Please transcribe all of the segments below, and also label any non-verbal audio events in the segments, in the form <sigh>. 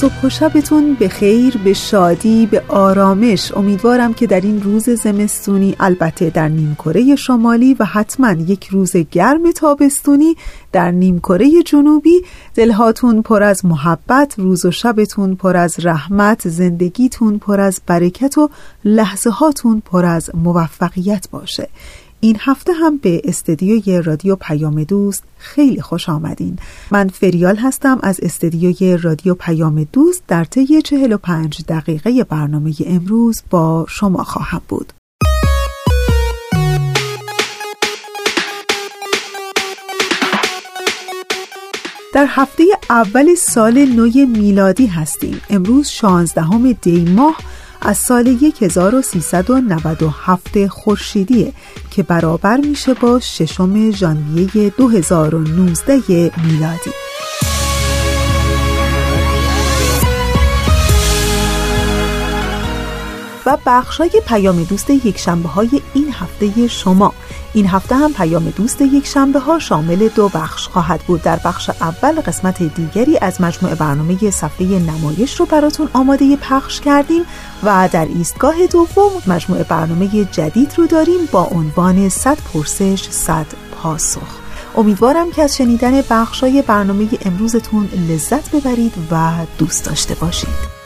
صبح و شبتون به خیر به شادی به آرامش. امیدوارم که در این روز زمستونی البته در نیمکره شمالی و حتما یک روز گرم تابستونی در نیمکره جنوبی. دلهاتون پر از محبت روز و شبتون پر از رحمت زندگیتون پر از برکت و لحظه هاتون پر از موفقیت باشه. این هفته هم به استدیوی رادیو پیام دوست خیلی خوش آمدین. من فریال هستم از استدیوی رادیو پیام دوست در طی 45 دقیقه برنامه امروز با شما خواهم بود. در هفته اول سال نو میلادی هستیم. امروز 16 دی ماه از سال 1397 خورشیدیه که برابر میشه با ششم ژانویه 2019 میلادی. و بخشای پیام دوست یک شنبه های این هفته شما. این هفته هم پیام دوست یک شنبه ها شامل دو بخش خواهد بود. در بخش اول قسمت دیگری از مجموع برنامه صفحه نمایش رو براتون آماده پخش کردیم و در ایستگاه دوم مجموع برنامه جدید رو داریم با عنوان 100 پرسش 100 پاسخ. امیدوارم که از شنیدن بخشای برنامه امروزتون لذت ببرید و دوست داشته باشید.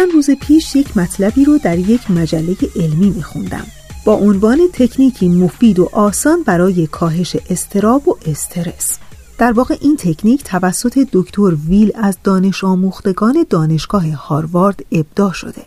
چند روز پیش یک مطلبی رو در یک مجله علمی میخوندم. با عنوان تکنیکی مفید و آسان برای کاهش استراب و استرس. در واقع این تکنیک توسط دکتر ویل از دانش آموختگان دانشگاه هاروارد ابداع شده.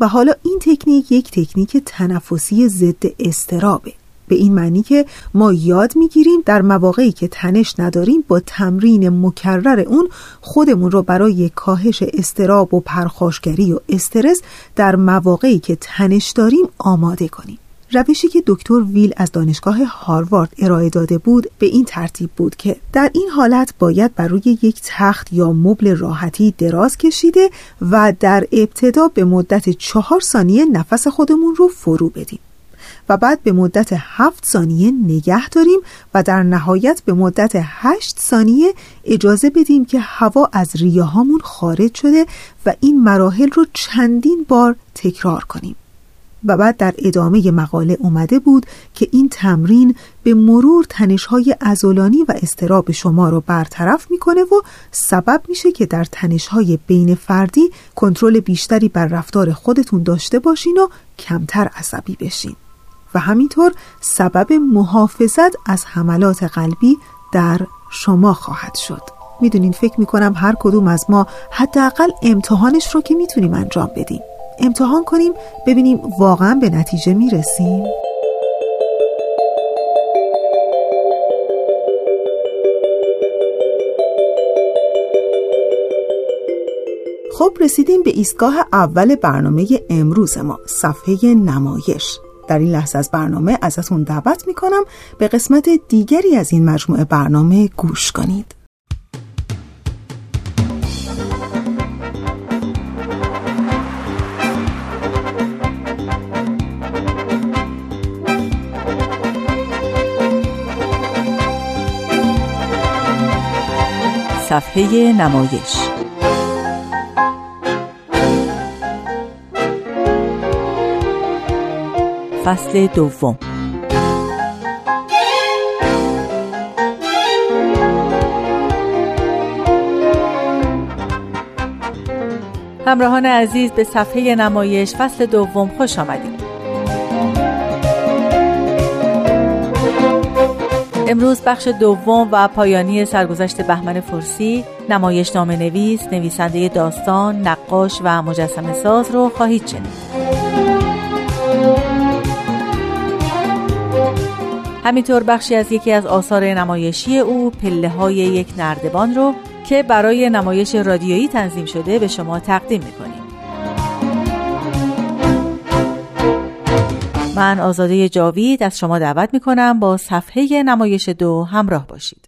و حالا این تکنیک یک تکنیک تنفسی ضد استرابه. به این معنی که ما یاد می‌گیریم در مواقعی که تنش نداریم با تمرین مکرر اون خودمون رو برای کاهش استراب و پرخاشگری و استرس در مواقعی که تنش داریم آماده کنیم. روشی که دکتر ویل از دانشگاه هاروارد ارائه داده بود به این ترتیب بود که در این حالت باید بر روی یک تخت یا مبل راحتی دراز کشیده و در ابتدا به مدت چهار ثانیه نفس خودمون رو فرو بدیم. و بعد به مدت هفت ثانیه نگه داریم و در نهایت به مدت هشت ثانیه اجازه بدیم که هوا از ریاهامون خارج شده و این مراحل رو چندین بار تکرار کنیم. و بعد در ادامه مقاله اومده بود که این تمرین به مرور تنشهای ازولانی و استراب شما رو برطرف می‌کنه و سبب میشه که در تنشهای بین فردی کنترل بیشتری بر رفتار خودتون داشته باشین و کمتر عصبی بشین. و همینطور سبب محافظت از حملات قلبی در شما خواهد شد. می‌دونین فکر می‌کنم هر کدوم از ما حداقل امتحانش رو که می‌تونیم انجام بدیم. امتحان کنیم ببینیم واقعا به نتیجه می‌رسیم. خب رسیدیم به ایستگاه اول برنامه امروز ما صفحه نمایش. در این لحظه از برنامه ازتون دعوت می‌کنم. به قسمت دیگری از این مجموعه برنامه گوش کنید. صفحه نمایش فصل دوم همراهان عزیز به صفحه نمایش فصل دوم خوش آمدید امروز بخش دوم و پایانی سرگذشت بهمن فرسی نمایش نام نویس، نویسنده داستان، نقاش و مجسم ساز رو خواهید شنید. همینطور بخشی از یکی از آثار نمایشی او پله های یک نردبان رو که برای نمایش رادیویی تنظیم شده به شما تقدیم می‌کنیم. من آزاده جاوید از شما دعوت می‌کنم با صفحه نمایش دو همراه باشید.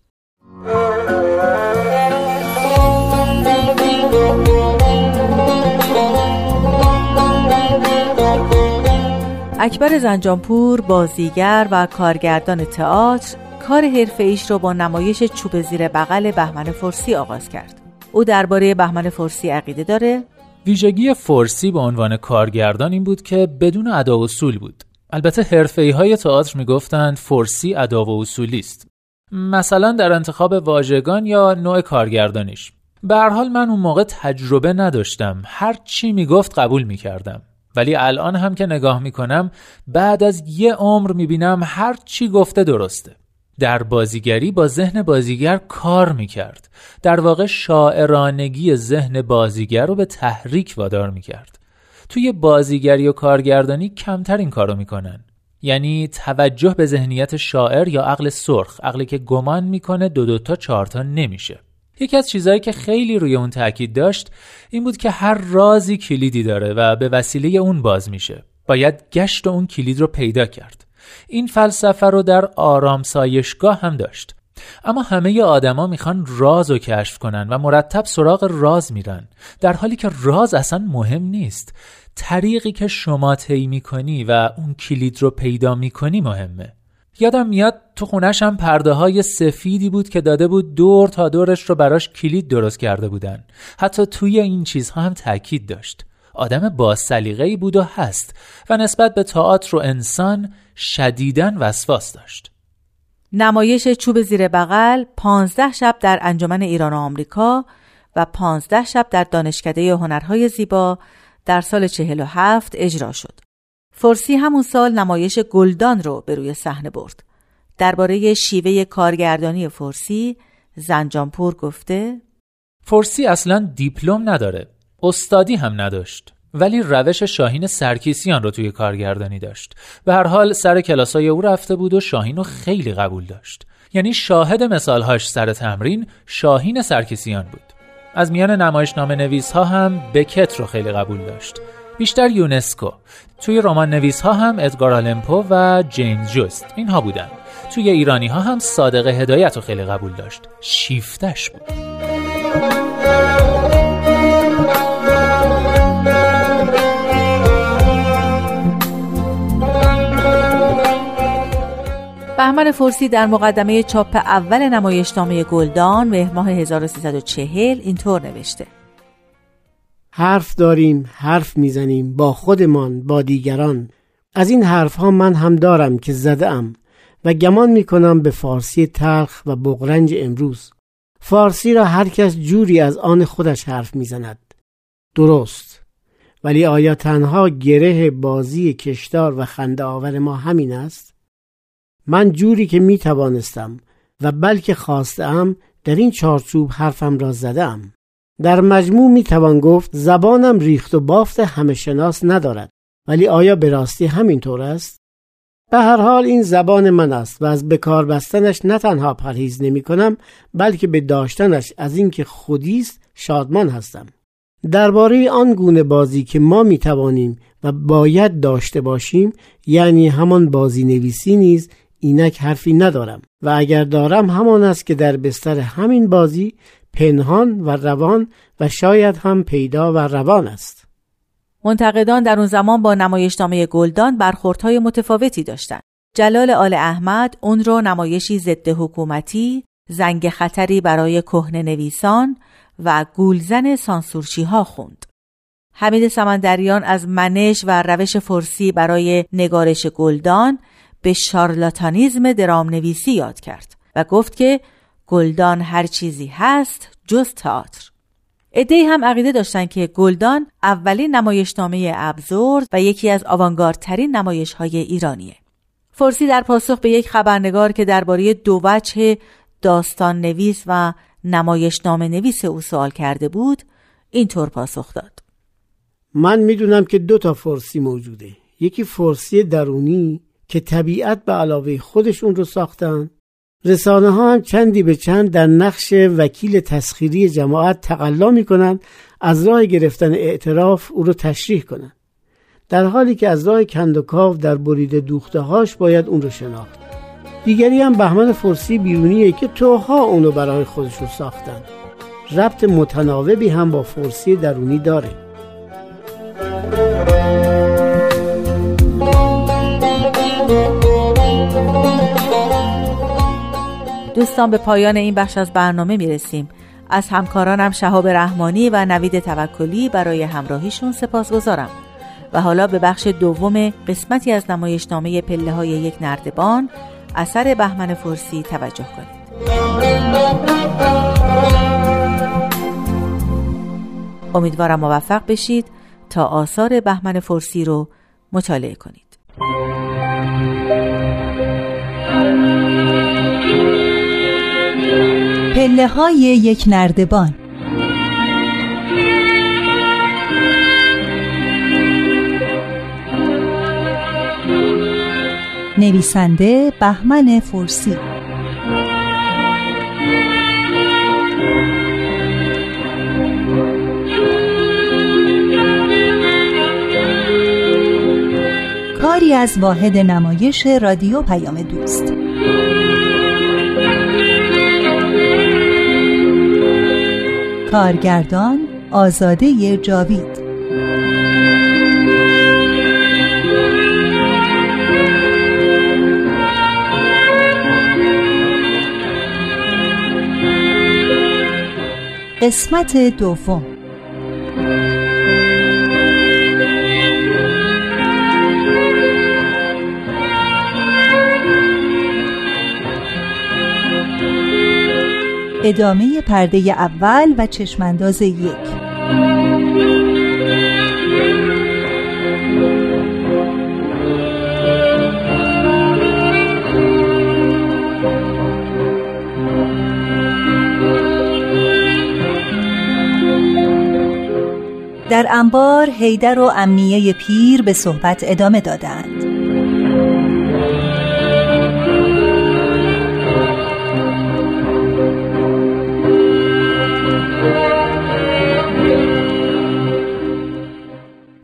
اکبر زنجانپور بازیگر و کارگردان تئاتر کار حرفه ایش را با نمایش چوب زیر بغل بهمن فرسی آغاز کرد. او درباره بهمن فرسی عقیده داره ویژگی فرسی به عنوان کارگردان این بود که بدون ادا و اصول بود. البته حرفه‌ای های تئاتر می‌گفتند فرسی ادا و اصولی است. مثلا در انتخاب واژگان یا نوع کارگردانیش. به حال من اون موقع تجربه نداشتم. هر چی می‌گفت قبول می‌کردم. ولی الان هم که نگاه می‌کنم بعد از یه عمر می‌بینم هر چی گفته درسته. در بازیگری با ذهن بازیگر کار می‌کرد. در واقع شاعرانگی ذهن بازیگر رو به تحریک وادار می‌کرد. توی بازیگری و کارگردانی کمتر این کارو می‌کنن. یعنی توجه به ذهنیت شاعر یا عقل سرخ عقلی که گمان می‌کنه دو دوتا چهارتا نمیشه. یکی از چیزهایی که خیلی روی اون تاکید داشت این بود که هر رازی کلیدی داره و به وسیله اون باز میشه. باید گشت اون کلید رو پیدا کرد. این فلسفه رو در آرام سایشگاه هم داشت. اما همه آدما می‌خوان راز رو کشف کنن و مرتب سراغ راز میرن. در حالی که راز اصلا مهم نیست. طریقی که شما طی می‌کنی و اون کلید رو پیدا می‌کنی مهمه. یادم میاد تو خونش هم پرده های سفیدی بود که داده بود دور تا دورش رو براش کلید درست کرده بودن. حتی توی این چیزها هم تاکید داشت. آدم با ای بود و هست و نسبت به تئاتر و انسان شدیدن وسواس داشت. نمایش چوب زیر بغل پانزده شب در انجمن ایران و آمریکا و پانزده شب در دانشکده هنرهای زیبا در سال چهل و هفت اجرا شد. فرسی همون سال نمایش گلدان رو به روی صحنه برد. درباره شیوه کارگردانی فرسی زنجانپور گفته فرسی اصلا دیپلم نداره. استادی هم نداشت. ولی روش شاهین سرکیسیان رو توی کارگردانی داشت. به هر حال سر کلاسای او رفته بود و شاهین رو خیلی قبول داشت. یعنی شاهد مثالهاش سر تمرین شاهین سرکیسیان بود. از میان نمایشنامه نویس ها هم بکت رو خیلی قبول داشت. بیشتر یونسکو توی رمان نویس ها هم ادگار آلمپو و جیمز جوست. اینها بودن. توی ایرانی ها هم صادق هدایت رو خیلی قبول داشت. شیفتش بود. بهمن فرسی در مقدمه چاپ اول نمایشنامه گلدان مهر ماه 1340 اینطور نوشته. حرف داریم حرف می‌زنیم با خودمان با دیگران. از این حرف ها من هم دارم که زده ام و گمان می کنم به فارسی تلخ و بغرنج امروز. فارسی را هر کس جوری از آن خودش حرف می‌زند. درست. ولی آیا تنها گره بازی کشدار و خنده آور ما همین است؟ من جوری که می توانستم و بلکه خواستم در این چارچوب حرفم را زدم در مجموع می توان گفت زبانم ریخت و بافت همه شناس ندارد ولی آیا به راستی همینطور است؟ به هر حال این زبان من است و از بکار بستنش نه تنها پرهیز نمی کنم بلکه به داشتنش از اینکه خودیست شادمان هستم. درباره آن گونه بازی که ما می توانیم و باید داشته باشیم یعنی همان بازی نویسی نیز اینک حرفی ندارم و اگر دارم همان است که در بستر همین بازی پنهان و روان و شاید هم پیدا و روان است منتقدان در اون زمان با نمایشنامه گلدان برخوردهای متفاوتی داشتند. جلال آل احمد اون رو نمایشی ضد حکومتی، زنگ خطری برای کهنه نویسان و گولزن سانسورچی ها خوند. حمید سمندریان از منش و روش فرسی برای نگارش گلدان به شارلاتانیزم درام نویسی یاد کرد و گفت که گلدان هر چیزی هست جز تئاتر. ادهی هم عقیده داشتند که گلدان اولین نمایشنامه ابزورد و یکی از آوانگاردترین نمایش های ایرانیه. فرسی در پاسخ به یک خبرنگار که درباره دو وجه داستان نویس و نمایشنامه نویس او سوال کرده بود اینطور پاسخ داد. من می‌دونم که دو تا فرسی موجوده. یکی فرسی درونی که طبیعت به علاوه خودشون رو ساختن رسانه ها هم چندی به چند در نقش وکیل تسخیری جماعت تقلا می‌کنند از راه گرفتن اعتراف او رو تشریح کنند. در حالی که از راه کندوکاو در برید دوخته هاش باید اون رو شناخت. دیگری هم بهمن فرسی بیرونیه که توها اونو برای خودشون ساختن ربط متناوبی هم با فرسی درونی داره. دوستان به پایان این بخش از برنامه می رسیم. از همکارانم شهاب رحمانی و نوید توکلی برای همراهیشون سپاس گذارم. و حالا به بخش دوم قسمتی از نمایشنامه پله های یک نردبان اثر بهمن فرسی توجه کنید. امیدوارم موفق بشید تا آثار بهمن فرسی رو مطالعه کنید. پله های یک نردبان. نویسنده بهمن فرسی کاری از واحد نمایش رادیو پیام دوست. کارگردان آزاده جاوید. قسمت دوم. ادامه پرده اول و چشمانداز یک. در انبار هیدر و امنیه پیر به صحبت ادامه دادند.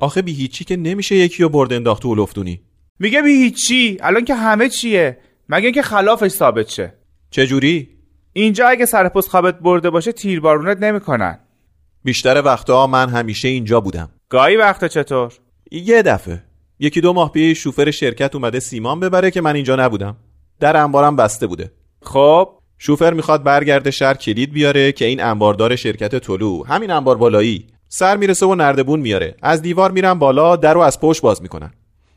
آخه بی هیچی که نمیشه یکی رو برد انداخت تو لفتونی میگه بی هیچی. الان که همه چیه. مگه اینکه خلافش ثابت شه. چجوری؟ اینجا اگه سرپوست خوابت برده باشه تیربارونت نمی‌کنن. بیشتر وقتها من همیشه اینجا بودم. گاهی وقت چطور؟ یه دفعه. یکی دو ماه پیش شوفر شرکت اومده سیمان ببره که من اینجا نبودم. در انبارم بسته بوده. خب. شوفر می‌خواد برگرده شهر کلید بیاره که این انباردار شرکت طلو همین انبار بالایی. سر می‌رسه و نردبون میاره. از دیوار میرن بالا در رو از پشت باز می‌کنن.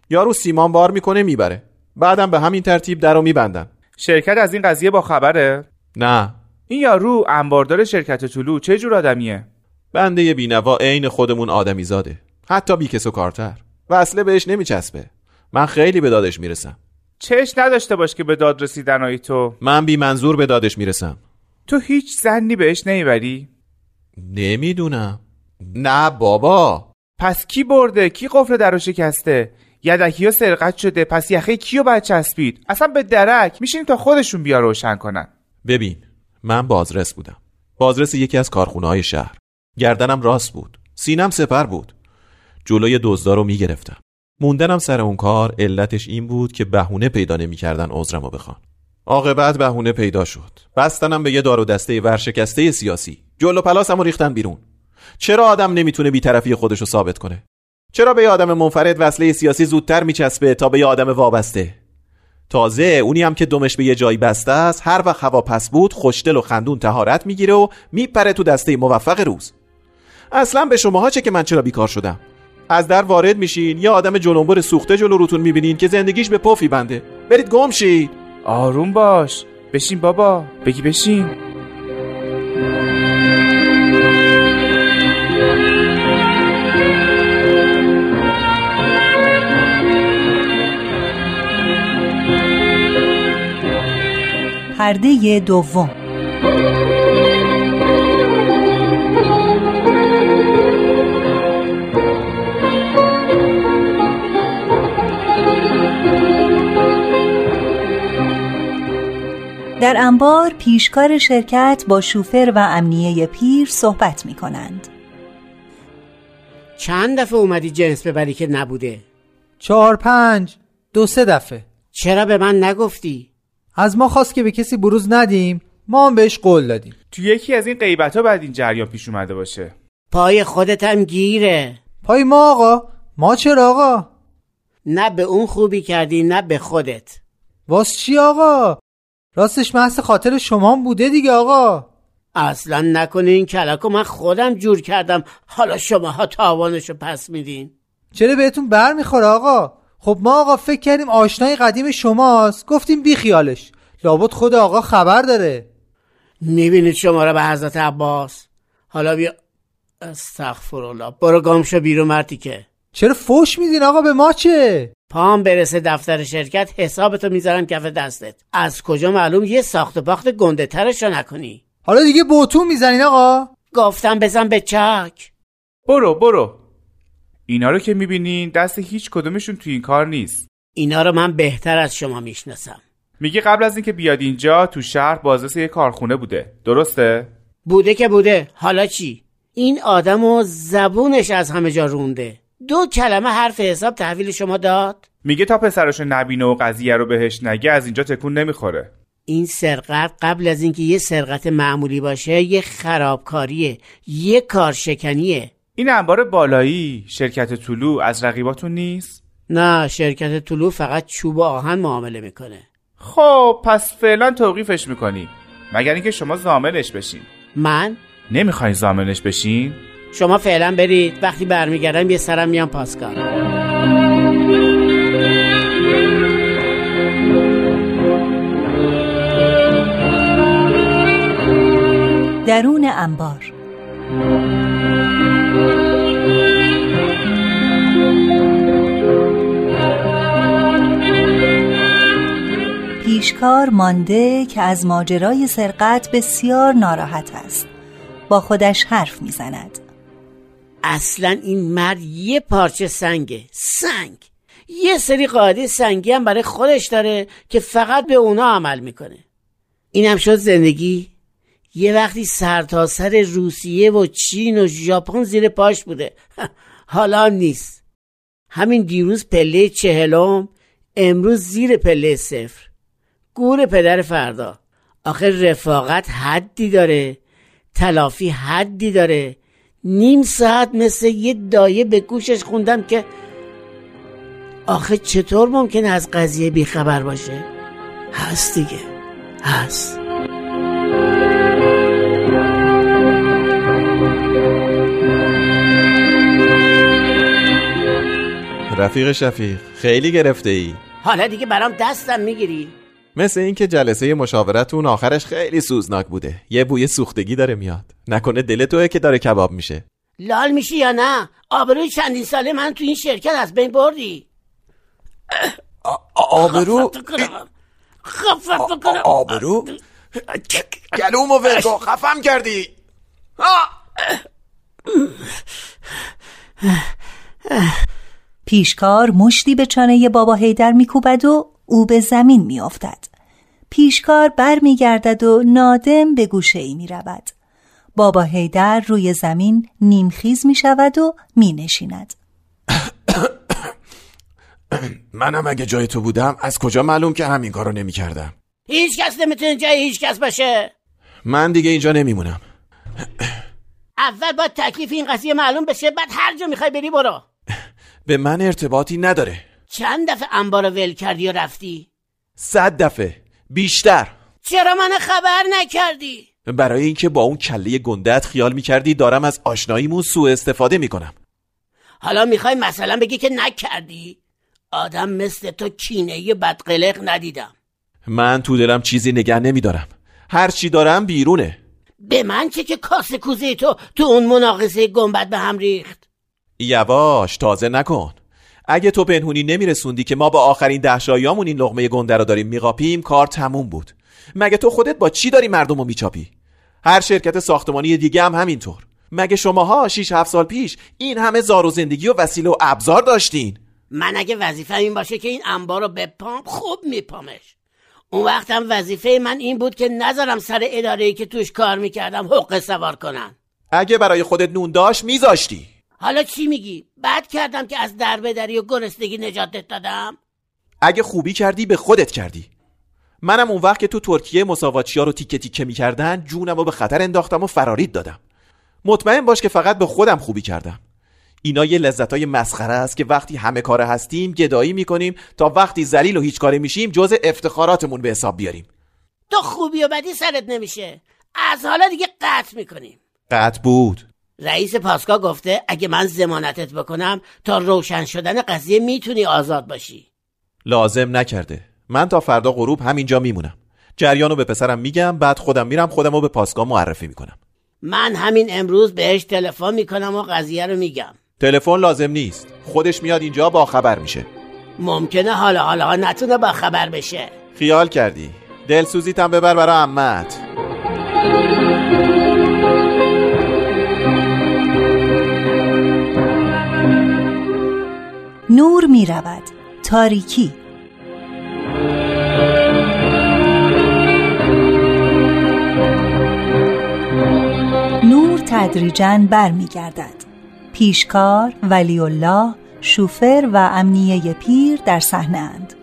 یارو سیمان بار می‌کنه می‌بره. بعدم به همین ترتیب در رو میبندن. شرکت از این قضیه با خبره؟ نه. این یارو انباردار شرکت طلو چه جور آدمیه؟ بنده بینوا عین خودمون آدمی زاده حتی بیکس و کارتر. و اصله بهش نمیچسبه. من خیلی به دادش می‌رسم. چش نداشته باش که به داد رسیدن تو. من بی منظور به دادش می‌رسم. تو هیچ زنی بهش نمی‌بری؟ نمی‌دونم. نه بابا. پس کی برده؟ کی قفل درو شکسته؟ یدکی ها سرقت شده پس یخه کیو باید چسبید؟ اصلا به درک میشین تا خودشون بیا روشن کنن. ببین من بازرس بودم. بازرس یکی از کارخونه های شهر. گردنم راست بود. سینم سپر بود. جلوی دزدا رو می‌گرفتم. موندنم سر اون کار علتش این بود که بهونه پیدا نمی‌کردن عذرمو بخوان. عاقبت بهونه پیدا شد. بستنم به یه دار و دسته ورشکسته سیاسی. جلو پلاسمو ریختن بیرون. چرا آدم نمی‌تونه بیطرفی خودش رو ثابت کنه؟ چرا به آدم منفرد وصله سیاسی زودتر میچسبه تا به آدم وابسته؟ تازه اونی هم که دمش به یه جایی بسته است هر وقت هوا پس بود خوشدل و خندون تهارت می‌گیره و میپره تو دسته موفق روز. اصلا به شماها چه که من چرا بیکار شدم؟ از در وارد میشین یه آدم جلنبر سوخته جلو روتون می‌بینین که زندگیش به پفی بنده. برید گم شید. آروم باش. بشین بابا. بگی بشین. پرده دوم در انبار پیشکار شرکت با شوفر و امنیه پیر صحبت می کنند. چند دفعه اومدی جنس ببری که نبوده؟ چهار پنج دو سه دفعه چرا به من نگفتی؟ از ما خواست که به کسی بروز ندیم ما هم بهش قول دادیم. تو یکی از این غیبت ها بعد این جریان پیش اومده باشه. پای خودت هم گیره. پای ما آقا ما چرا آقا؟ نه به اون خوبی کردی نه به خودت. واس چی آقا؟ راستش محض خاطر شما بوده دیگه آقا. اصلا نکنه این کلکو من خودم جور کردم. حالا شماها تاوانشو پس میدین. چرا بهتون بر می‌خوره آقا؟ خب ما آقا فکر کردیم آشنای قدیم شماست. گفتیم بی خیالش. لابد خود آقا خبر داره. می‌بینید شما را به حضرت عباس؟ حالا بیا. استغفرالله. برو گامشو بیرون مرتی که. چرا فوش میدین آقا؟ به ما چه؟ پام برسه دفتر شرکت حسابتو می‌ذارن کف دستت. از کجا معلوم یه ساخت و باخت گنده ترش رو نکنی. حالا دیگه بوتون می‌زنین آقا. گفتم بزن به چک. برو برو. اینا رو که می‌بینین دست هیچ کدومشون تو این کار نیست. اینا رو من بهتر از شما می‌شناسم. میگه قبل از اینکه بیاد اینجا تو شهر بازرس یه کارخونه بوده. درسته؟ بوده که بوده. حالا چی؟ این آدم و زبونش از همه جا رونده. دو کلمه حرف حساب تحویل شما داد؟ میگه تا پسرشو نبینه و قضیه رو بهش نگه از اینجا تکون نمی‌خوره. این سرقت قبل از اینکه یه سرقت معمولی باشه یه خرابکاریه یه کارشکنیه. این انبار بالایی شرکت طلوع از رقیباتون نیست؟ نه شرکت طلوع فقط چوب و آهن معامله می‌کنه. خب پس فعلا توقیفش می‌کنیم مگر اینکه شما زامنش بشین. من؟ نمی‌خواین زامنش بشین؟ شما فعلا برید. وقتی برمیگردم یه سرم میام پاسکار. درون انبار. پیشکار مانده که از ماجرای سرقت بسیار ناراحت است. با خودش حرف می‌زند. اصلا این مرد یه پارچه سنگه. سنگ. یه سری قاعده سنگی هم برای خودش داره که فقط به اونا عمل می‌کنه. اینم شد زندگی. یه وقتی سرتاسر سر روسیه و چین و ژاپن زیر پاش بوده. <laughs> حالا نیست. همین دیروز پله چهلم امروز زیر پله صفر. گور پدر فردا. آخه رفاقت حدی داره تلافی حدی داره. نیم ساعت مثل یه دایه به گوشش خوندم که آخه چطور ممکنه از قضیه بیخبر باشه؟ هست دیگه هست. رفیق شفیق خیلی گرفته ای حالا دیگه برام دستم می‌گیری. مثل اینکه جلسه مشاورتون آخرش خیلی سوزناک بوده. یه بوی سوختگی داره میاد. نکنه دل توه که داره کباب میشه. لال میشی یا نه؟ آبروی چندین ساله من تو این شرکت از بین بردی. آبرو؟ خفت کنم آبرو؟ گلومو ولگو خفم کردی. پیشکار مشتی به چانه بابا هیدر میکوبد و او به زمین میافتد. پیشکار بر میگردد و نادم به گوشه ای می رود. بابا هیدر روی زمین نیمخیز می شود و می نشیند. <coughs> منم اگه جای تو بودم از کجا معلوم که همین کارو نمی کردم هیچ کس نمی‌تونه جای هیچ کس باشه. من دیگه اینجا نمیمونم. اول با تکلیف این قضیه معلوم بشه بعد هر جا می‌خوای بری برو. به من ارتباطی نداره. چند دفعه انبار ول کردی و رفتی؟ صد دفعه. بیشتر. چرا من خبر نکردی؟ برای اینکه با اون کله گندت خیال می‌کردی دارم از آشناییمون سوء استفاده می‌کنم. حالا می‌خوای مثلا بگی که نکردی؟ آدم مثل تو کینه بدقلق ندیدم. من تو دلم چیزی نگه نمیدارم. هر چی دارم بیرونه. به من چه که کاسه کوزه تو تو اون مناقصه گنبد به هم ریخت؟ یواش تازه نکن. اگه تو پنهونی نمیرسوندی که ما با آخرین دهشایامون این لغمه گنده رو داریم میقاپیم کار تموم بود. مگه تو خودت با چی داری مردم رو میچاپی؟ هر شرکت ساختمانی دیگه هم همینطور. مگه شماها 6 7 سال پیش این همه زار و زندگی و وسیله و ابزار داشتین؟ من اگه وظیفه این باشه که این انبار رو بپام خوب میپامش. اون وقتم وظیفه من این بود که نذارم سر اداره‌ای که توش کار می‌کردم حق سوار کنن. اگه برای خودت نون داشت میذاشتی. حالا چی میگی؟ بد کردم که از دربدری و گرسنگی نجاتت دادم؟ اگه خوبی کردی به خودت کردی. منم اون وقت که تو ترکیه مساواتچی ها رو تیکه تیکه می‌کردن جونم رو به خطر انداختم و فرارید دادم. مطمئن باش که فقط به خودم خوبی کردم. اینا یه لذت های مسخره است که وقتی همه کار هستیم گدایی می‌کنیم تا وقتی ذلیل و هیچ کاره میشیم جز افتخاراتمون به حساب بیاریم. تو خوبی و بدی سرت نمیشه. از حالا دیگه قطع می‌کنیم. قطع بود. رئیس پاسکا گفته اگه من زمانتت بکنم تا روشن شدن قضیه می‌تونی آزاد باشی. لازم نکرده. من تا فردا غروب همینجا میمونم. جریانو به پسرم میگم بعد خودم میرم خودم رو به پاسگاه معرفی می‌کنم. من همین امروز بهش تلفن می‌کنم و قضیه رو میگم. تلفن لازم نیست. خودش میاد اینجا با خبر میشه. ممکنه حالا حالا نتونه با خبر بشه. خیال کردی. دلسوزیتم ببر برا امت. نور می رود تاریکی. نور تدریجا برمیگردد. پیشکار ولی الله شوفر و امنیه پیر در صحنه اند.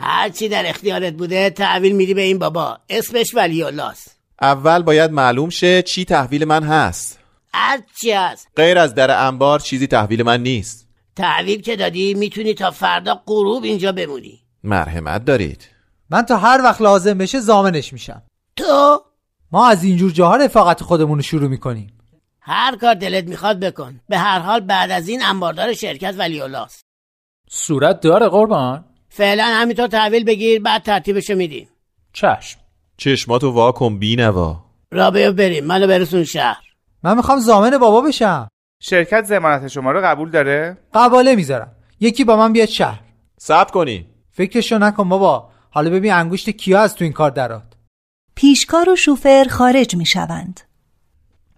هر چی در اختیارت بوده تحویل میدی به این بابا. اسمش ولی الله است اول باید معلوم شه چی تحویل من هست. هر چی هست. غیر از در انبار چیزی تحویل من نیست. تحویل که دادی می‌تونی تا فردا غروب اینجا بمونی. مرحمت دارید. من تا هر وقت لازم بشه زامنش میشم. تو؟ ما از اینجور جاها رفاقت خودمون رو شروع می‌کنیم. هر کار دلت می‌خواد بکن. به هر حال بعد از این انباردار شرکت ولی صورت داره قربان؟ فعلا همینطور تحویل بگیر بعد ترتیبشو میدیم. چشم. چشماتو وا کن بینوا رابعه بریم. منو برسون شهر. من می‌خوام زامن بابا بشم. شرکت زمانت شما رو قبول داره؟ قباله می‌ذارم. یکی با من بیاد شهر. ثبت کنی. فکرشو نکن بابا. حالا ببین انگشت کیا از تو این کار درات پیشکار و شوفر خارج می شوند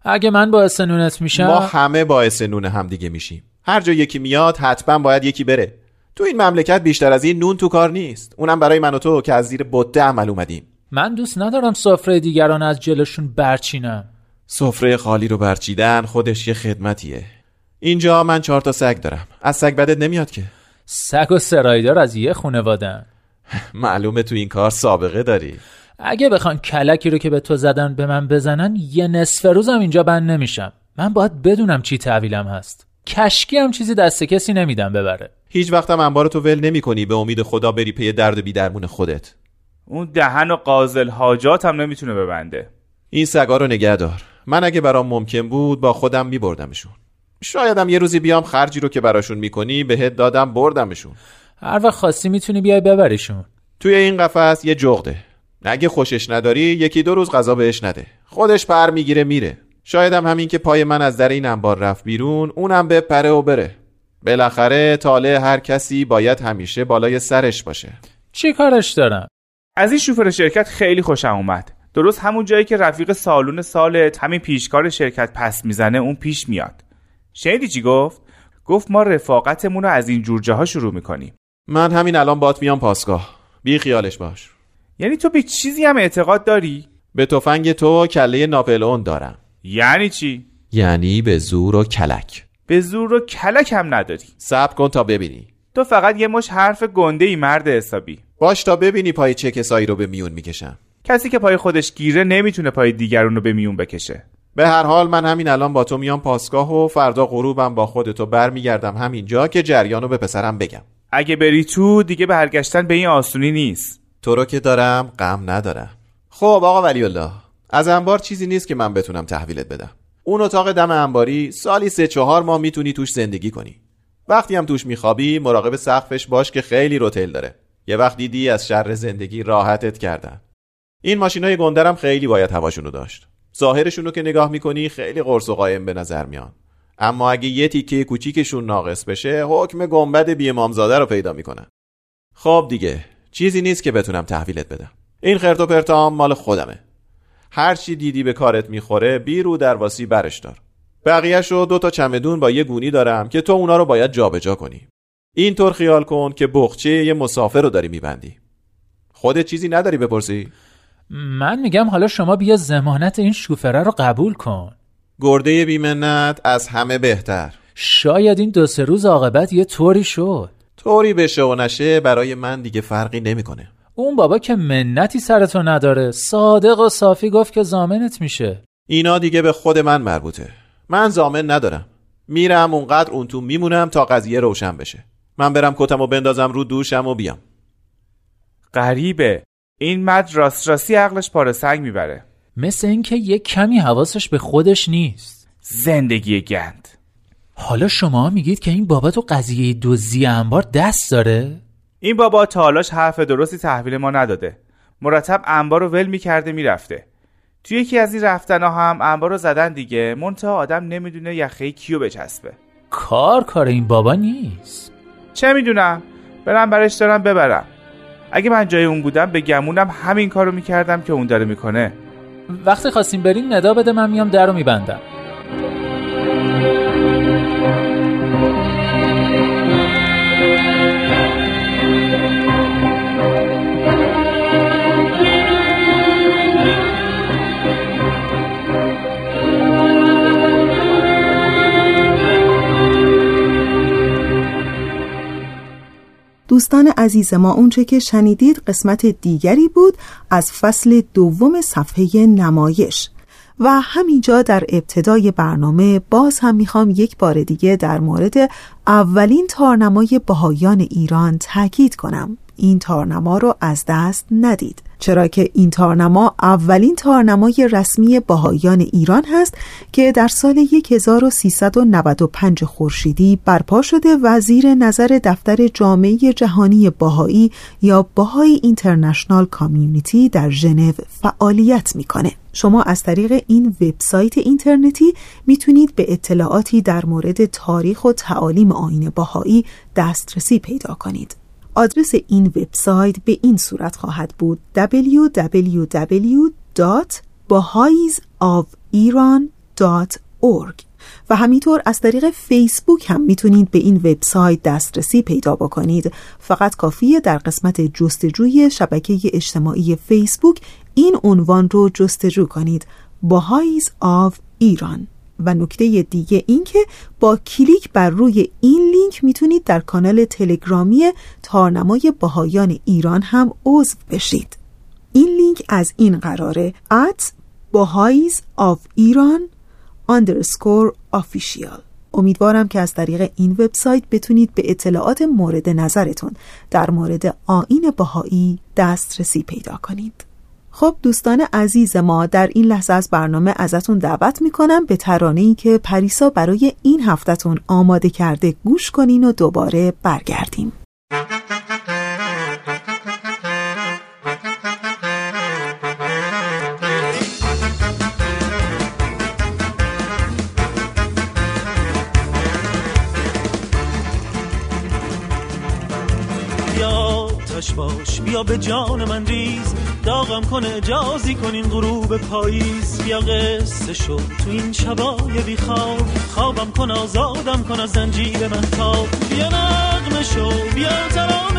اگه من باعث نونت میشم؟ ما همه باعث نون همدیگه میشیم. هر جا یکی میاد حتما باید یکی بره. تو این مملکت بیشتر از این نون تو کار نیست. اونم برای من و تو که از زیر بده عمل اومدیم. من دوست ندارم سفره دیگران از جلوشون برچینم سفره خالی رو برچیدن خودش یه خدمتیه. اینجا من چهار تا سگ دارم. از سگ بدت نمیاد که. سگ و سرایدار از یه خونوادن <laughs> معلومه تو این کار سابقه داری. اگه بخوان کلکی رو که به تو زدن به من بزنن یه نصف روزم اینجا بند نمیشم. من باید بدونم چی تحویلم هست. کشکی هم چیزی دست کسی نمیدم ببره. هیچ وقتم انبار تو ول نمی کنی به امید خدا بری پی درد بی درمون خودت. اون دهن و قازل حاجات هم نمی‌تونه ببنده. این سگا رو نگه دار. من اگه برام ممکن بود با خودم میبردمشون. شایدم یه روزی بیام خرجی رو که براشون می‌کنی بهت دادم بردمشون. هر وقت خواستی می‌تونی بیای ببریشون. توی این قفس یه جغده. اگه خوشش نداری یکی دو روز غذا بهش نده. خودش پر می‌گیره میره. شایدم همین که پای من از در این انبار رفت بیرون اونم به پره و بره. بالاخره طالع هر کسی باید همیشه بالای سرش باشه. چی کارش دارم از این شوفر شرکت خیلی خوشم اومد. درست همون جایی که رفیق سالون سالت همین پیشکار شرکت پس می‌زنه اون پیش میاد. شنیدی چی گفت؟ گفت ما رفاقتمون رو از این جور جاها شروع می‌کنیم. من همین الان بات میام پاسگاه. بی خیالش باش. یعنی تو به چیزی هم اعتقاد داری؟ به تفنگ تو کله ناپلئون دارم. یعنی چی؟ یعنی به زور و کلک. به زور و کلک هم نداری. صبر کن تا ببینی. تو فقط یه مش حرف گنده ای مرد حسابی. باش تا ببینی پای چه کسایی رو به میون می‌کشم. کسی که پای خودش گیره نمی‌تونه پای دیگرون رو به میون بکشه. به هر حال من همین الان با تو میام پاسگاه و فردا غروبم با خودتو برمیگردم همینجا که جریان رو به پسرم بگم. اگه بری تو دیگه برگشتن به این آسونی نیست. تو رو که دارم غم ندارم. خب آقا ولی الله از انبار چیزی نیست که من بتونم تحویلت بدم. اون اتاق دم انباری سالی سه چهار ماه می‌تونی توش زندگی کنی. وقتی هم توش میخوابی مراقب سقفش باش که خیلی روتل داره. یه وقت دیدی از شر زندگی راحتت کردن. این ماشینای گندرم خیلی باید هواشونو داشت. ظاهرشونو که نگاه می‌کنی خیلی قرص و قایم به نظر میان. اما اگه یه تیکه کوچیکشون ناقص بشه حکم گنبد بی امامزاده رو پیدا می‌کنن. خب دیگه چیزی نیست که بتونم تحویلت بدم. این خرت و پرتام مال خودمه. هر چی دیدی به کارت می‌خوره بی رو در واسی برش دار. بقیهش رو دو تا چمدون با یه گونی دارم که تو اونا رو باید جابجا کنی. اینطور خیال کن که بخچه یه مسافر رو داری میبندی. خودت چیزی نداری بپرسی؟ من میگم حالا شما بیا زمانت این شوفره رو قبول کن. گرده بیمنت از همه بهتر. شاید این دو سه روز عاقبت یه طوری شد. طوری بشه و نشه برای من دیگه فرقی نمی‌کنه. اون بابا که منتی سرتو نداره صادق و صافی گفت که زامنت میشه. اینا دیگه به خود من مربوطه. من زامن ندارم. میرم اونقدر اون تو میمونم تا قضیه روشن بشه. من برم کتم و بندازم رو دوشم و بیام. غریبه. این مد راست راستی عقلش پاره سنگ می‌بره. مثل اینکه یه کمی حواسش به خودش نیست. زندگی گند. حالا شما میگید که این بابا تو قضیه دزدی انبار دست داره؟ این بابا تالاش حرف درستی تحویل ما نداده. مرتب انبار رو ول می‌کرده می‌رفته. توی یکی از این رفتنها هم انبار رو زدن دیگه. منتها آدم نمی‌دونه یخه کیو بچسبه. کار کار این بابا نیست. چه می‌دونم؟ برم برش دارم ببرم. اگه من جای اون بودم به گمونم همین کارو می‌کردم که اون داره می‌کنه. وقتی خواستیم بریم ندا بده من میام در رو میبندم. عزیز ما اونچه که شنیدید قسمت دیگری بود از فصل دوم صفحه نمایش. و همینجا در ابتدای برنامه باز هم می‌خوام یک بار دیگه در مورد اولین تارنمای بهایان ایران تاکید کنم. این تارنما رو از دست ندید. چرا که این تارنما اولین تارنمای رسمی بهایان ایران هست که در سال 1395 خورشیدی برپا شده و زیر نظر دفتر جامعه جهانی باهایی یا باهای اینترنشنال کامیونیتی در ژنو فعالیت می‌کنه. شما از طریق این وبسایت اینترنتی می‌تونید به اطلاعاتی در مورد تاریخ و تعالیم آین باهایی دسترسی پیدا کنید. آدرس این وبسایت به این صورت خواهد بود. www.bahaisofiran.org و همینطور از طریق فیسبوک هم می‌تونید به این وبسایت دسترسی پیدا بکنید. فقط کافیه در قسمت جستجوی شبکه اجتماعی فیسبوک این عنوان رو جستجو کنید. Bahá'ís of Iran و نکته دیگه این که با کلیک بر روی این لینک می‌تونید در کانال تلگرامی تارنمای باهایان ایران هم عضو بشید. این لینک از این قراره at Bahais of Iran underscore official. امیدوارم که از طریق این وبسایت بتونید به اطلاعات مورد نظرتون در مورد آین باهایی دسترسی پیدا کنید. خب دوستان عزیز ما در این لحظه از برنامه ازتون دعوت می‌کنم به ترانه ای که پریسا برای این هفتهتون آماده کرده گوش کنین و دوباره برگردیم. باش بیا به جان من ریز. داغم کنه اجازی کنین غروب پاییز. بیا قصه شد تو این شبای بی خواب. خوابم کن آزادم کن از زنجیر من تاب بیا نغمه شو بیا ترانه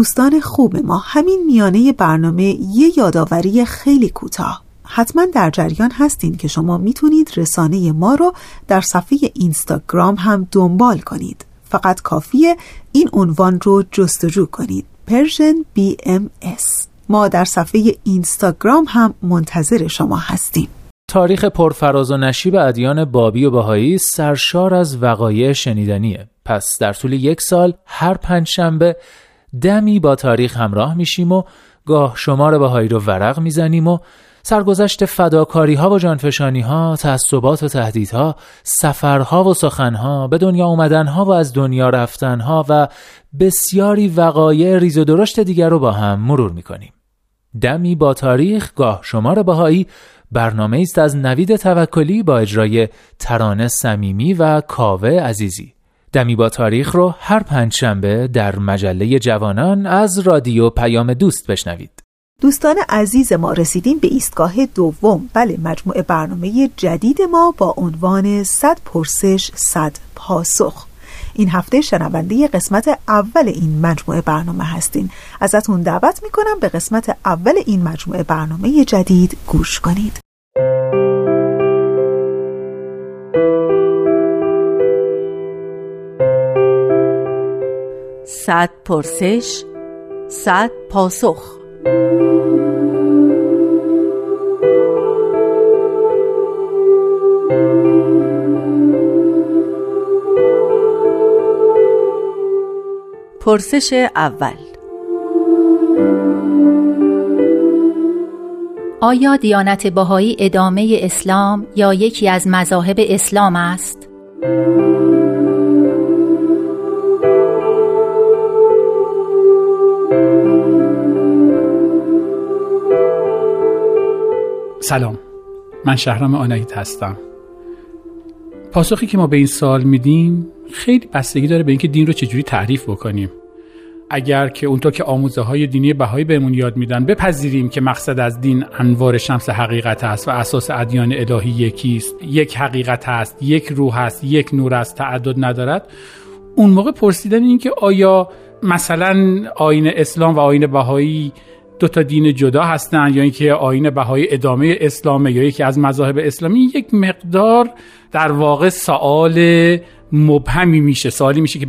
دوستان خوب ما همین میانه برنامه یه یادآوری خیلی کوتاه. حتما در جریان هستین که شما می‌تونید رسانه ما رو در صفحه اینستاگرام هم دنبال کنید. فقط کافیه این عنوان رو جستجو کنید. Persian BMS ما در صفحه اینستاگرام هم منتظر شما هستیم. تاریخ پرفراز و نشیب ادیان بابی و بهایی سرشار از وقایع شنیدنیه. پس در طول یک سال هر پنج شنبه دمی با تاریخ همراه میشیم و گاه شمار بهایی رو ورق می‌زنیم و سرگذشت فداکاری ها و جانفشانی ها، تعصبات و تهدیدها، سفرها و سخنها، به دنیا اومدن ها و از دنیا رفتن ها و بسیاری وقایع ریز و درشت دیگر رو با هم مرور می‌کنیم. دمی با تاریخ گاه شمار بهایی برنامه است از نوید توکلی با اجرای ترانه صمیمی و کاوه عزیزی. دمی با تاریخ رو هر پنجشنبه در مجله جوانان از رادیو پیام دوست بشنوید. دوستان عزیز ما رسیدیم به ایستگاه دوم. بله مجموعه برنامه جدید ما با عنوان صد پرسش صد پاسخ. این هفته شنونده قسمت اول این مجموعه برنامه هستین. ازتون دعوت می‌کنم به قسمت اول این مجموعه برنامه جدید گوش کنید. صد پرسش صد پاسخ پرسش اول آیا دیانت بهایی ادامه اسلام یا یکی از مذاهب اسلام است؟ سلام. من شهرام آنایت هستم. پاسخی که ما به این سال میدیم خیلی بستگی داره به اینکه دین رو چجوری تعریف بکنیم. اگر که اونطور که آموزه های دینی بهایی بهمون یاد میدن بپذیریم که مقصد از دین انوار شمس حقیقت است و اساس ادیان الهی یکیست یک حقیقت است یک روح است یک نور است تعدد ندارد اون موقع پرسیدن این که آیا مثلا آین اسلام و آین بهایی دو تا دین جدا هستن یا اینکه آین بهایی ادامه اسلامه یا یکی از مذاهب اسلامی یک مقدار در واقع سوال مبهمی میشه سوالی میشه که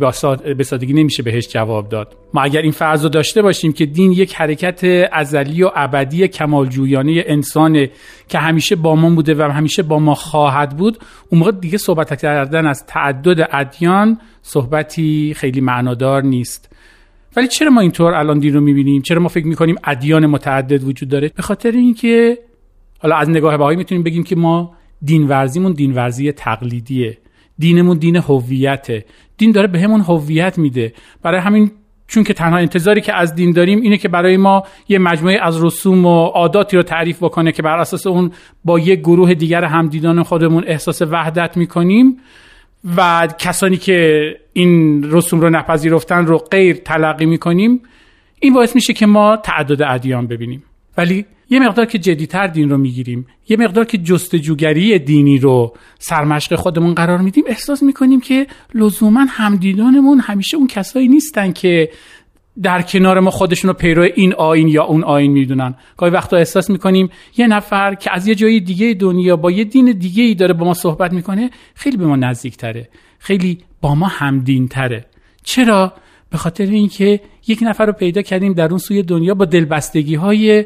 به سادگی نمیشه بهش جواب داد. ما اگر این فرض رو داشته باشیم که دین یک حرکت ازلی و ابدی کمالجویانه انسانه که همیشه با ما بوده و همیشه با ما خواهد بود اون موقع دیگه صحبت کردن از تعدد ادیان صحبتی خیلی معنادار نیست. ولی چرا ما اینطور الان دین رو می‌بینیم؟ چرا ما فکر می‌کنیم ادیان متعدد وجود داره؟ به خاطر اینکه حالا از نگاه بهایی می‌تونیم بگیم که ما دین ورزیمون دین ورزی تقلیدیه. دینمون دین هویته. دین داره بهمون به هویت میده. برای همین چون که تنها انتظاری که از دین داریم اینه که برای ما یه مجموعه از رسوم و عاداتی رو تعریف بکنه که بر اساس اون با یک گروه دیگر همدیدان خودمون احساس وحدت می‌کنیم. و کسانی که این رسوم رو نپذیرفتن رو غیر تلقی می‌کنیم این باعث میشه که ما تعدد ادیان ببینیم. ولی یه مقدار که جدیتر دین رو می‌گیریم یه مقدار که جستجوگری دینی رو سرمشق خودمون قرار میدیم احساس می‌کنیم که لزوما همدیدانمون همیشه اون کسایی نیستن که در کنار ما خودشون رو پیرو این آین یا اون آین می‌دونن. گاهی وقتا احساس می‌کنیم یه نفر که از یه جای دیگه دنیا با یه دین دیگه ای داره با ما صحبت می‌کنه خیلی به ما نزدیک تره خیلی با ما همدین تره چرا؟ به خاطر اینکه یک نفر رو پیدا کردیم در اون سوی دنیا با دلبستگی های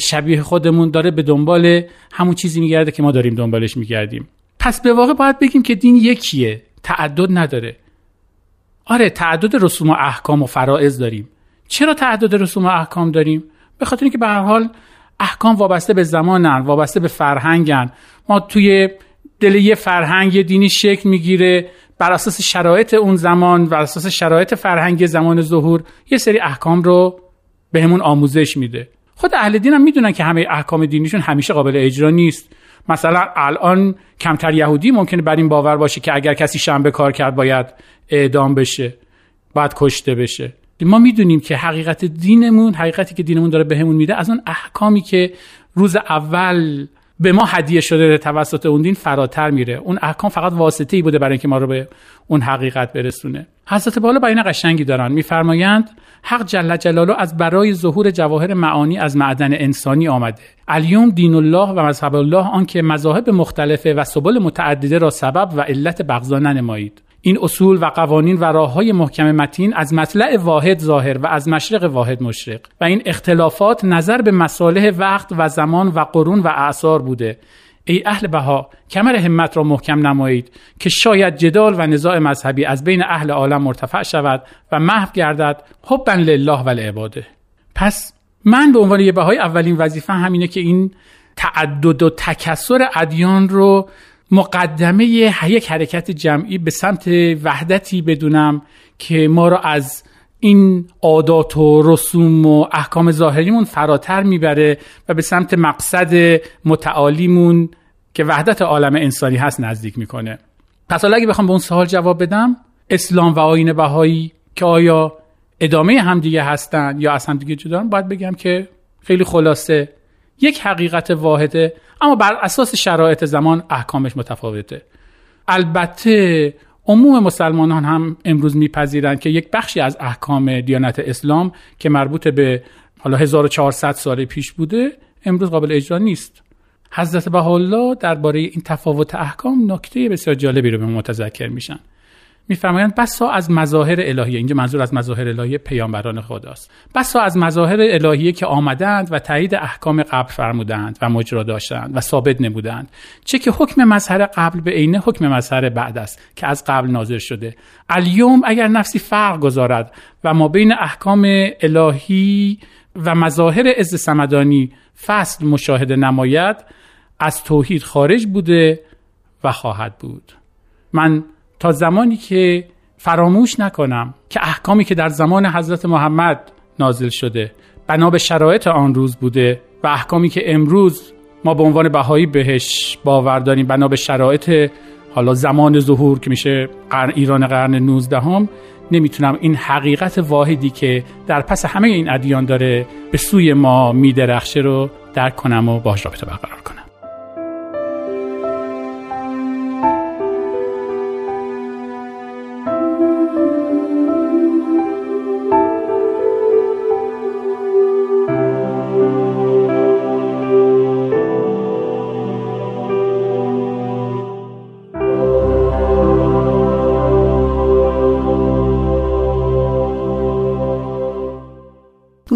شبیه خودمون داره به دنبال همون چیزی میگرده که ما داریم دنبالش میگردیم. پس به واقع باید بگیم که دین یکیه. تعدد نداره. آره تعدد رسوم و احکام و فرائض داریم. چرا تعدد رسوم و احکام داریم؟ به خاطر اینکه به هر حال احکام وابسته به زمانن وابسته به فرهنگن. ما توی دل یه فرهنگ دینی شکل می‌گیره. بر اساس شرایط اون زمان بر اساس شرایط فرهنگ زمان ظهور یه سری احکام رو بهمون آموزش میده. خود اهل دین هم می‌دونن که همه احکام دینیشون همیشه قابل اجرا نیست. مثلا الان کمتر یهودی ممکنه بر این باور باشه که اگر کسی شنبه کار کرد باید اعدام بشه باید کشته بشه. ما می‌دونیم که حقیقت دینمون حقیقتی که دینمون داره بهمون میده از اون احکامی که روز اول به ما هدیه شده توسط اون دین فراتر میره. اون احکام فقط واسطه ای بوده برای اینکه ما رو به اون حقیقت برسونه. حضرت بالا بیان قشنگی دارن. میفرمایند حق جل جلاله از برای ظهور جواهر معانی از معدن انسانی آمده. الیوم دین الله و مذهب الله آنکه مذاهب مختلفه و سبل متعدده را سبب و علت بغضا ننمایید. این اصول و قوانین و راه های محکم متین از مطلع واحد ظاهر و از مشرق واحد مشرق و این اختلافات نظر به مصالح وقت و زمان و قرون و اعثار بوده. ای اهل بها کمر همت را محکم نمایید که شاید جدال و نزاع مذهبی از بین اهل عالم مرتفع شود و محو گردد. حبا لله و لعباده. پس من به عنوان یه بهای اولین وظیفه همینه که این تعدد و تکسر ادیان رو مقدمه یک حرکت جمعی به سمت وحدتی بدونم که ما را از این عادات و رسوم و احکام ظاهریمون فراتر می‌بره و به سمت مقصد متعالیمون که وحدت عالم انسانی هست نزدیک می‌کنه. پس حالا اگه بخوام به اون سوال جواب بدم اسلام و آین بهایی که آیا ادامه همدیگه هستن یا از همدیگه جدا؟ باید بگم که خیلی خلاصه. یک حقیقت واحده اما بر اساس شرایط زمان احکامش متفاوته. البته عموم مسلمانان هم امروز میپذیرند که یک بخشی از احکام دیانت اسلام که مربوط به حالا 1400 سال پیش بوده امروز قابل اجرا نیست. حضرت بهاءالله درباره این تفاوت احکام نکته بسیار جالبی رو به متذکر میشن. میفرمایند بسا از مظاهر الهیه. اینجا منظور از مظاهر الهیه پیامبران خداست. بسا از مظاهر الهیه که آمدند و تایید احکام قبل فرمودند و مجرا داشتند و ثابت نمودند. چه که حکم مظهر قبل به عینه حکم مظهر بعد است که از قبل ناظر شده. الیوم اگر نفسی فرق گذارد و ما بین احکام الهی و مظاهر عز سمدانی فصل مشاهده نماید از توحید خارج بوده و خواهد بود. من تا زمانی که فراموش نکنم که احکامی که در زمان حضرت محمد نازل شده بنا به شرایط آن روز بوده و احکامی که امروز ما به عنوان بهایی بهش باور داریم بنا به شرایط حالا زمان ظهور که میشه ایران قرن 19 هم نمی‌تونم این حقیقت واحدی که در پس همه این ادیان داره به سوی ما میدرخشه رو درک کنم و باش رابطه برقرار کنم.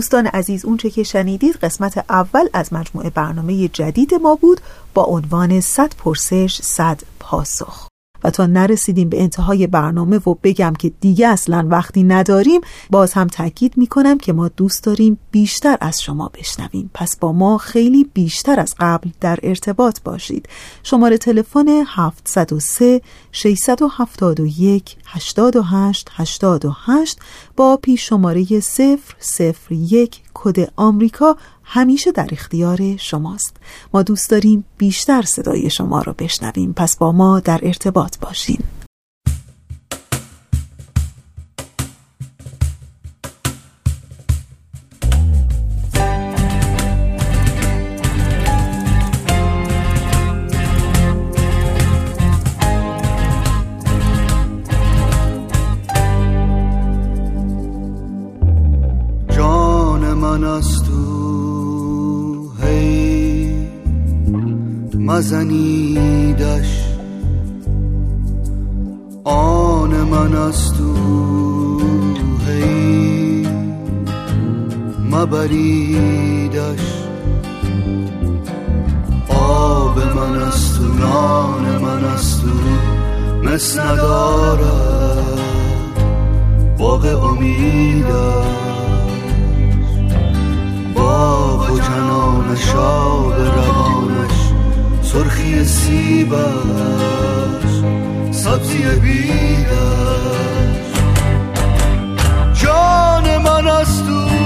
دوستان عزیز اونچه که شنیدید قسمت اول از مجموعه برنامه جدید ما بود با عنوان 100 پرسش 100 پاسخ. تا نرسیدیم به انتهای برنامه و بگم که دیگه اصلا وقتی نداریم باز هم تاکید می‌کنم که ما دوست داریم بیشتر از شما بشنویم. پس با ما خیلی بیشتر از قبل در ارتباط باشید. شماره تلفن 703 671 828 828 با پیش شماره 001 کد آمریکا همیشه در اختیار شماست. ما دوست داریم بیشتر صدای شما رو بشنویم. پس با ما در ارتباط باشین. مزنیدش آن من است تو هی مبریدش آب من است و نان من است و مس ندارد. باغ امیدش باغ و جنان شاب روانش سرخی سیبش سبزی بیدش جان من از تو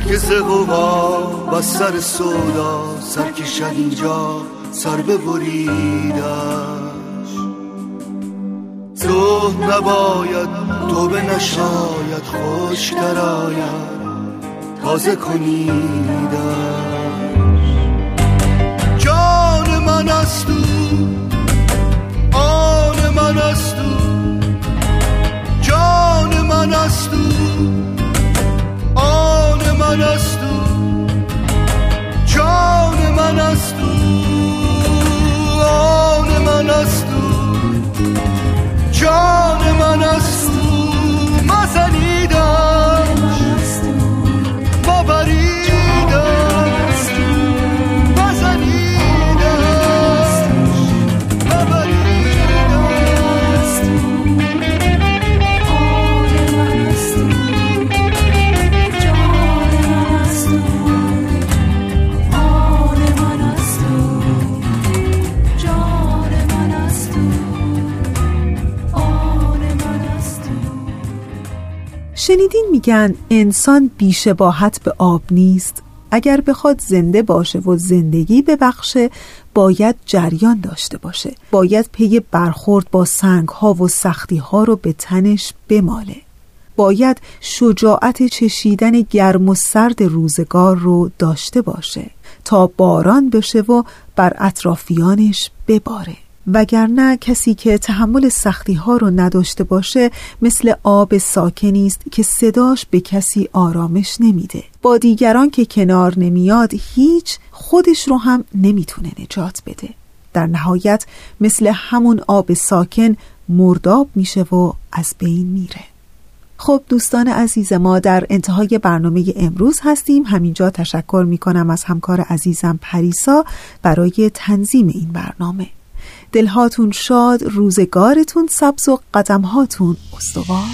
مرکز قوا بستر سودا سر کشد اینجا سر ببریدش زهد نباید توبه نشاید خوش درآید تازه کنیدش جان من است تو آن من است تو جان من است تو من است تو جان من است تو آن من است تو جان من است تو. مزنیدش میگن انسان بیشباهت به آب نیست. اگر بخواد زنده باشه و زندگی ببخشه باید جریان داشته باشه. باید پی برخورد با سنگ ها و سختی ها رو به تنش بماله. باید شجاعت چشیدن گرم و سرد روزگار رو داشته باشه تا باران بشه و بر اطرافیانش بباره. وگرنه کسی که تحمل سختی ها رو نداشته باشه مثل آب ساکنی است که صداش به کسی آرامش نمیده. با دیگران که کنار نمیاد هیچ خودش رو هم نمی‌تونه نجات بده. در نهایت مثل همون آب ساکن مرداب میشه و از بین میره. خب دوستان عزیز ما در انتهای برنامه امروز هستیم. همینجا تشکر می‌کنم از همکار عزیزم پریسا برای تنظیم این برنامه. دلهاتون شاد روزگارتون سبز و قدمهاتون استوار.